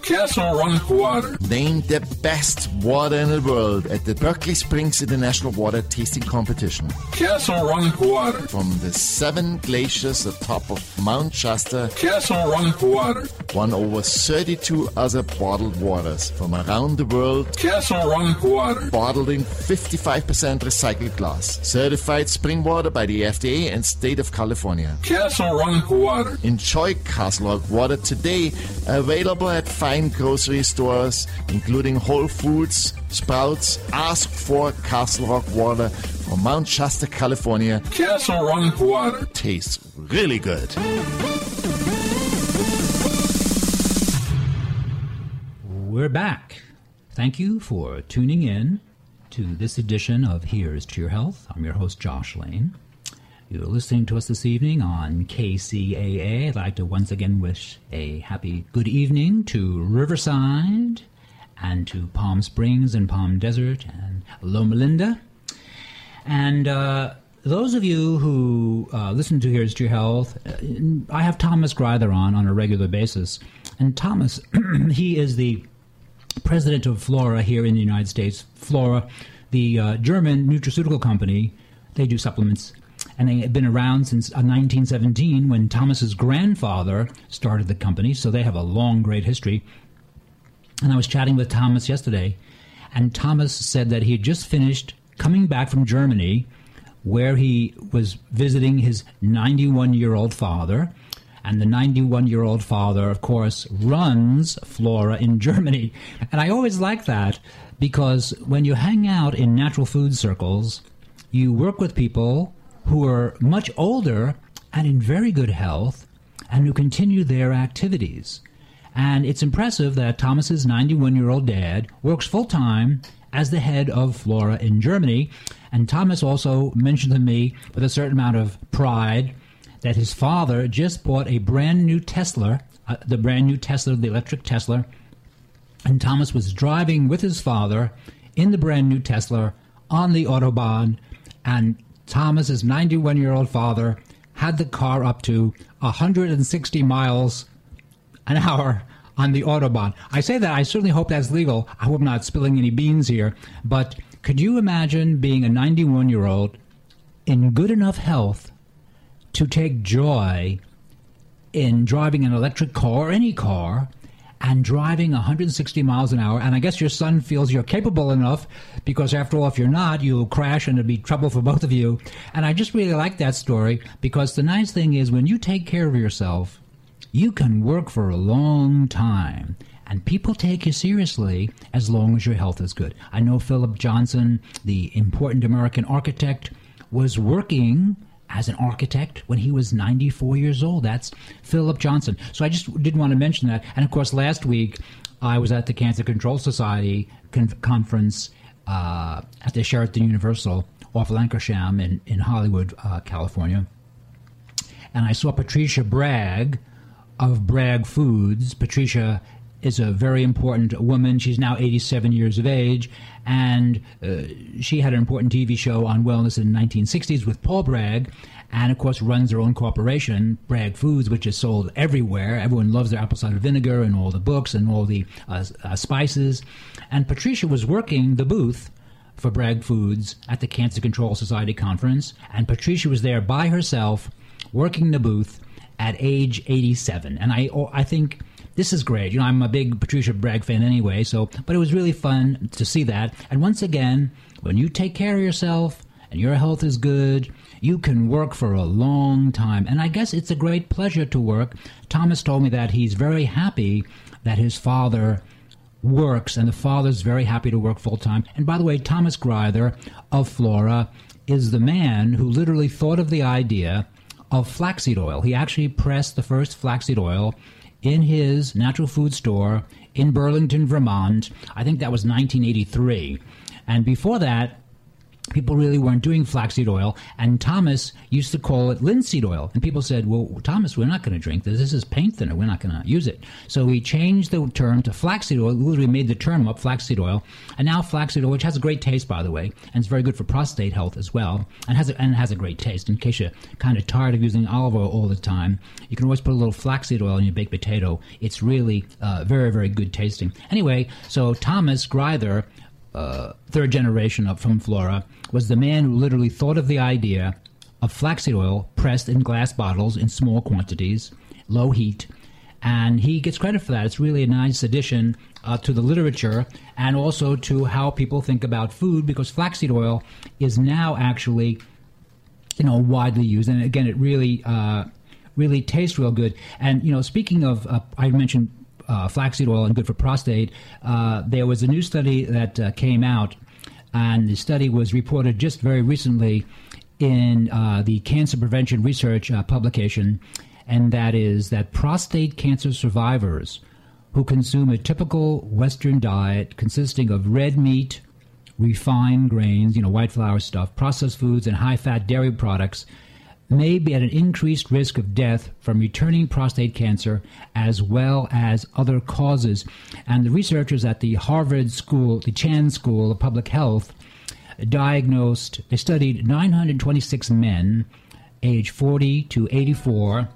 Castle Rock Water. Named the best water in the world at the Berkeley Springs International Water Tasting Competition. Castle Rock Water. From the seven glaciers atop of Mount Shasta. Castle Rock Water. Won over 32 other bottled waters from around the world. Castle Rock Water. Bottled in 55% recycled glass. Certified spring water by the FDA and state of California. Castle Rock Water. Enjoy Castle Rock Water today. Available at fine grocery stores, including Whole Foods, Sprouts. Ask for Castle Rock Water from Mount Shasta, California. Castle Rock Water. Tastes really good. We're back. Thank you for tuning in to this edition of Here's to Your Health. I'm your host, Josh Lane. You're listening to us this evening on KCAA. I'd like to once again wish a happy good evening to Riverside and to Palm Springs and Palm Desert and Loma Linda. And uh, those of you who uh, listen to Here's to Your Health, uh, I have Thomas Greither on on a regular basis. And Thomas, he is the president of Flora here in the United States. Flora, the uh, German nutraceutical company, they do supplements and they have been around since 1917 when Thomas's grandfather started the company. So they have a long, great history. And I was chatting with Thomas yesterday, and Thomas said that he had just finished coming back from Germany, where he was visiting his 91 year old father. And the 91 year old father, of course, runs Flora in Germany. And I always like that because when you hang out in natural food circles, you work with people who are much older and in very good health and who continue their activities. And it's impressive that Thomas's 91 year old dad works full time as the head of Flora in Germany. And Thomas also mentioned to me with a certain amount of pride that his father just bought a brand new Tesla, uh, the brand new Tesla, the electric Tesla. And Thomas was driving with his father in the brand new Tesla on the Autobahn. And Thomas's 91 year old father had the car up to 160 miles an hour on the Autobahn. I say that, I certainly hope that's legal. I hope I'm not spilling any beans here. But could you imagine being a 91 year old in good enough health to take joy in driving an electric car or any car and driving 160 miles an hour. And I guess your son feels you're capable enough because, after all, if you're not, you'll crash and it'll be trouble for both of you. And I just really like that story because the nice thing is when you take care of yourself, you can work for a long time. And people take you seriously as long as your health is good. I know Philip Johnson, the important American architect, was working as an architect when he was 94 years old. That's Philip Johnson. So I just didn't want to mention that. And of course, last week I was at the Cancer Control Society con- conference uh, at the Sheraton Universal off Lankershim in, in Hollywood, uh, California. And I saw Patricia Bragg of Bragg Foods. Patricia is a very important woman. She's now 87 years of age, and uh, she had an important TV show on wellness in the 1960s with Paul Bragg, and of course runs her own corporation, Bragg Foods, which is sold everywhere. Everyone loves their apple cider vinegar and all the books and all the uh, uh, spices. And Patricia was working the booth for Bragg Foods at the Cancer Control Society conference, and Patricia was there by herself, working the booth at age 87. And I, I think this is great. You know, I'm a big Patricia Bragg fan anyway, so, but it was really fun to see that. And once again, when you take care of yourself and your health is good, you can work for a long time. And I guess it's a great pleasure to work. Thomas told me that he's very happy that his father works, and the father's very happy to work full time. And by the way, Thomas Greither of Flora is the man who literally thought of the idea of flaxseed oil. He actually pressed the first flaxseed oil in his natural food store in Burlington, Vermont. I think that was 1983. And before that, people really weren't doing flaxseed oil, and Thomas used to call it linseed oil. And people said, "Well, Thomas, we're not going to drink this. This is paint thinner. We're not going to use it." So he changed the term to flaxseed oil. Literally made the term up, flaxseed oil, and now flaxseed oil, which has a great taste, by the way, and it's very good for prostate health as well, and has a, and has a great taste. In case you're kind of tired of using olive oil all the time, you can always put a little flaxseed oil in your baked potato. It's really uh, very, very good tasting. Anyway, so Thomas Greither uh, third generation up from Flora, was the man who literally thought of the idea of flaxseed oil pressed in glass bottles in small quantities, low heat, and he gets credit for that. It's really a nice addition uh, to the literature and also to how people think about food because flaxseed oil is now actually, you know, widely used, and again, it really. Uh, really tastes real good. And you know, speaking of, uh, I mentioned uh, flaxseed oil and good for prostate. Uh, there was a new study that uh, came out, and the study was reported just very recently in uh, the Cancer Prevention Research uh, publication, and that is that prostate cancer survivors who consume a typical Western diet consisting of red meat, refined grains, you know, white flour stuff, processed foods, and high fat dairy products may be at an increased risk of death from returning prostate cancer as well as other causes. And the researchers at the Harvard School, the Chan School of Public Health, diagnosed, they studied 926 men age 40 to 84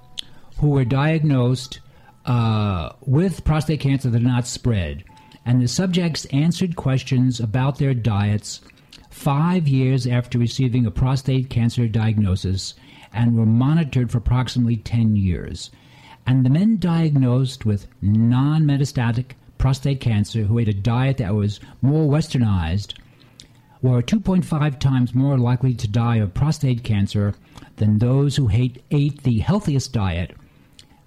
who were diagnosed uh, with prostate cancer that did not spread. And the subjects answered questions about their diets five years after receiving a prostate cancer diagnosis and were monitored for approximately 10 years. And the men diagnosed with non metastatic prostate cancer who ate a diet that was more westernized were 2.5 times more likely to die of prostate cancer than those who ate, ate the healthiest diet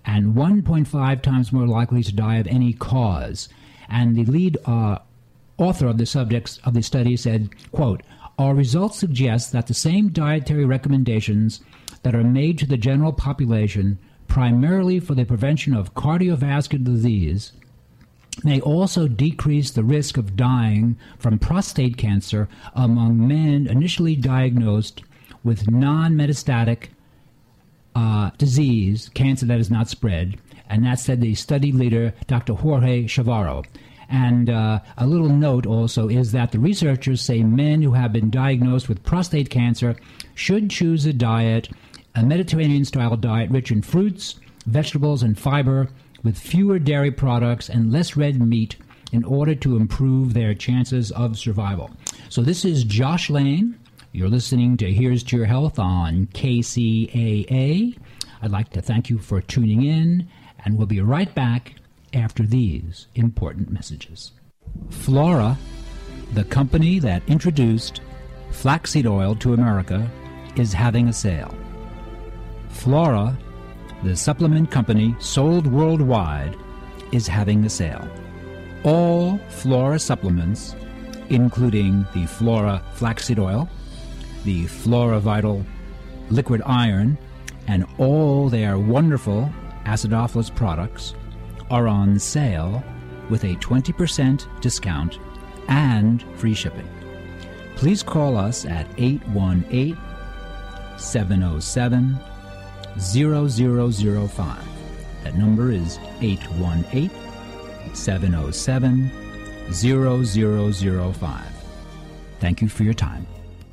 and 1.5 times more likely to die of any cause. And the lead uh, author of the subjects of the study said, quote, our results suggest that the same dietary recommendations that are made to the general population primarily for the prevention of cardiovascular disease may also decrease the risk of dying from prostate cancer among men initially diagnosed with non metastatic uh, disease, cancer that is not spread. And that said the study leader, Dr. Jorge Chavarro. And uh, a little note also is that the researchers say men who have been diagnosed with prostate cancer should choose a diet a Mediterranean style diet rich in fruits, vegetables, and fiber, with fewer dairy products and less red meat in order to improve their chances of survival. So, this is Josh Lane. You're listening to Here's to Your Health on KCAA. I'd like to thank you for tuning in, and we'll be right back after these important messages. Flora, the company that introduced flaxseed oil to America, is having a sale. Flora, the supplement company sold worldwide, is having a sale. All Flora supplements, including the Flora flaxseed oil, the Flora Vital liquid iron, and all their wonderful acidophilus products, are on sale with a 20% discount and free shipping. Please call us at 818 707 0005. That number is 818 707 0005. Thank you for your time.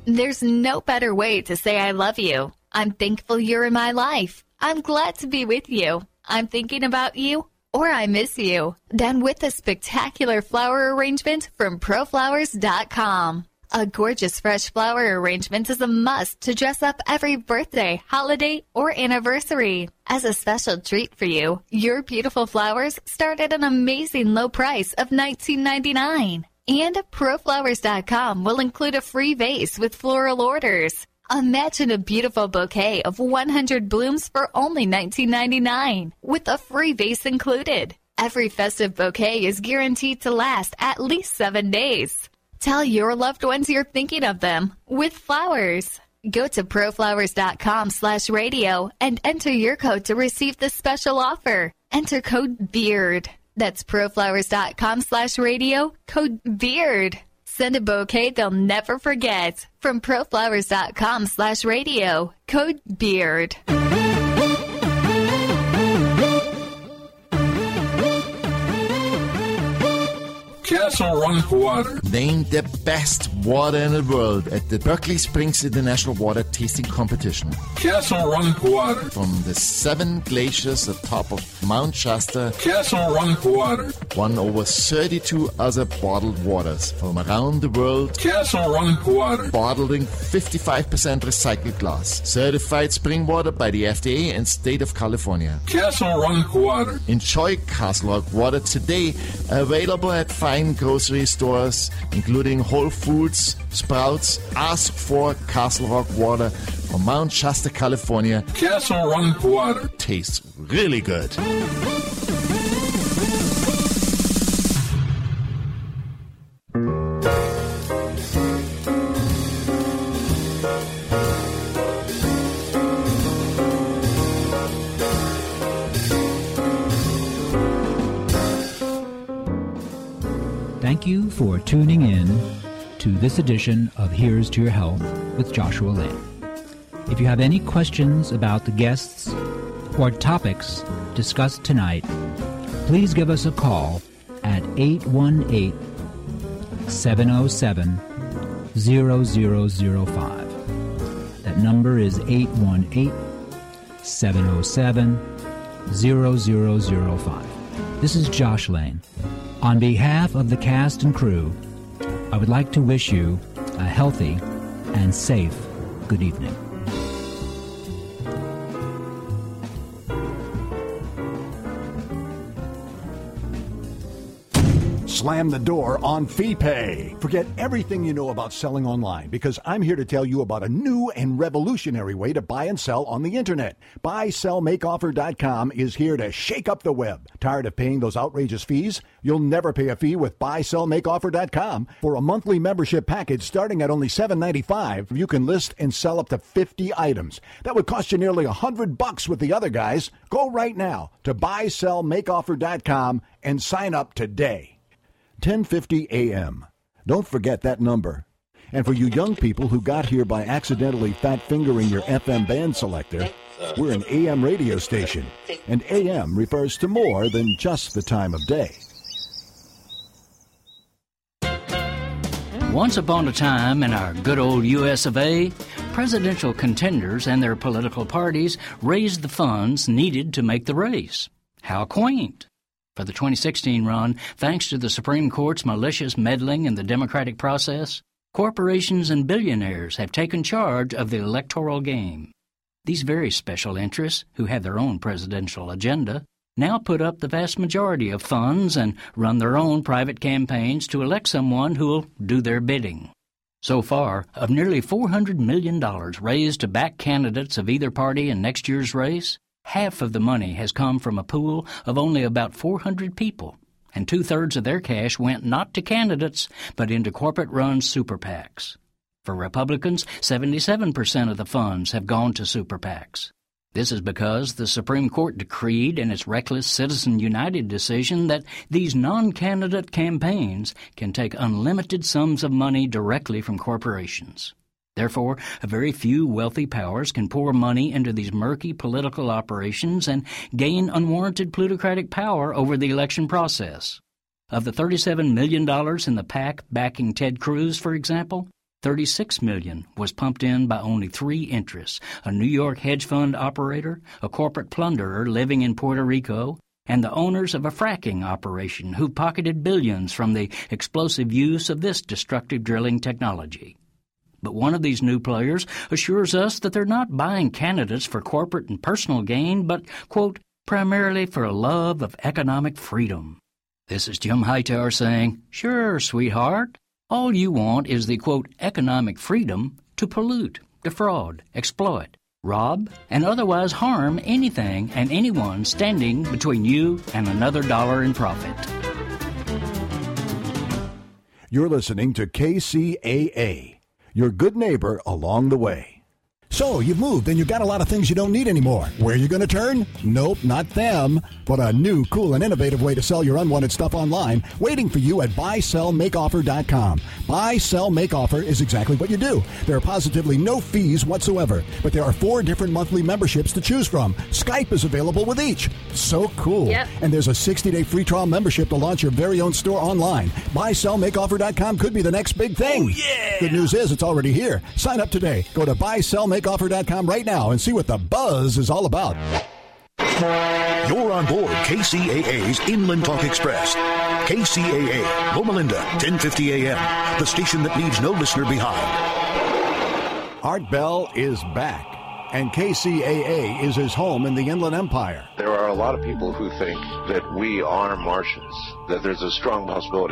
There's no better way to say I love you. I'm thankful you're in my life. I'm glad to be with you. I'm thinking about you or I miss you. Done with a spectacular flower arrangement from proflowers.com. A gorgeous fresh flower arrangement is a must to dress up every birthday, holiday, or anniversary. As a special treat for you, your beautiful flowers start at an amazing low price of $19.99. And ProFlowers.com will include a free vase with floral orders. Imagine a beautiful bouquet of 100 blooms for only $19.99 with a free vase included. Every festive bouquet is guaranteed to last at least seven days. Tell your loved ones you're thinking of them with flowers. Go to proflowers.com slash radio and enter your code to receive this special offer. Enter code BEARD. That's proflowers.com slash radio, code BEARD. Send a bouquet they'll never forget from proflowers.com slash radio, code BEARD. Castle Rock Water. Named the best water in the world at the Berkeley Springs International Water Tasting Competition. Castle Rock Water. From the seven glaciers atop of Mount Shasta. Castle Rock Water. Won over 32 other bottled waters from around the world. Castle Rock Water. Bottled in 55% recycled glass. Certified spring water by the FDA and State of California. Castle Rock Water. Enjoy Castle Rock Water today. Available at fine grocery stores, including Whole Foods, Sprouts. Ask for Castle Rock Water from Mount Shasta, California. Castle Rock Water. Tastes really good. For tuning in to this edition of Here's to Your Health with Joshua Lane. If you have any questions about the guests or topics discussed tonight, please give us a call at 818 707 0005. That number is 818 707 0005. This is Josh Lane. On behalf of the cast and crew, I would like to wish you a healthy and safe good evening. Slam the door on FeePay. Forget everything you know about selling online because I'm here to tell you about a new and revolutionary way to buy and sell on the internet. BuySellMakeOffer.com is here to shake up the web. Tired of paying those outrageous fees? You'll never pay a fee with BuySellMakeOffer.com. For a monthly membership package starting at only $7.95, you can list and sell up to 50 items. That would cost you nearly 100 bucks with the other guys. Go right now to BuySellMakeOffer.com and sign up today. 1050 AM. Don't forget that number. And for you young people who got here by accidentally fat fingering your FM band selector, we're an AM radio station, and AM refers to more than just the time of day. Once upon a time in our good old US of A, presidential contenders and their political parties raised the funds needed to make the race. How quaint! For the 2016 run, thanks to the Supreme Court's malicious meddling in the democratic process, corporations and billionaires have taken charge of the electoral game. These very special interests, who have their own presidential agenda, now put up the vast majority of funds and run their own private campaigns to elect someone who'll do their bidding. So far, of nearly $400 million raised to back candidates of either party in next year's race, half of the money has come from a pool of only about 400 people, and two thirds of their cash went not to candidates, but into corporate run super PACs. For Republicans, 77% of the funds have gone to super PACs. This is because the Supreme Court decreed in its reckless Citizen United decision that these non candidate campaigns can take unlimited sums of money directly from corporations. Therefore, a very few wealthy powers can pour money into these murky political operations and gain unwarranted plutocratic power over the election process. Of the $37 million in the PAC backing Ted Cruz, for example, 36 million was pumped in by only three interests a New York hedge fund operator, a corporate plunderer living in Puerto Rico, and the owners of a fracking operation who've pocketed billions from the explosive use of this destructive drilling technology. But one of these new players assures us that they're not buying candidates for corporate and personal gain, but, quote, primarily for a love of economic freedom. This is Jim Hightower saying, Sure, sweetheart. All you want is the, quote, economic freedom to pollute, defraud, exploit, rob, and otherwise harm anything and anyone standing between you and another dollar in profit. You're listening to KCAA, your good neighbor along the way. So you've moved and you've got a lot of things you don't need anymore. Where are you going to turn? Nope, not them. But a new, cool, and innovative way to sell your unwanted stuff online waiting for you at buysellmakeoffer.com. Buy, sell, make offer is exactly what you do. There are positively no fees whatsoever, but there are four different monthly memberships to choose from. Skype is available with each. So cool. Yep. And there's a 60 day free trial membership to launch your very own store online. Buysellmakeoffer.com could be the next big thing. Oh, yeah. Good news is it's already here. Sign up today. Go to buysellmakeoffer.com right now and see what the buzz is all about. You're on board KCAA's Inland Talk Express. KCAA, Loma Linda, 1050 AM, the station that leaves no listener behind. Art Bell is back, and KCAA is his home in the Inland Empire. There are a lot of people who think that we are Martians, that there's a strong possibility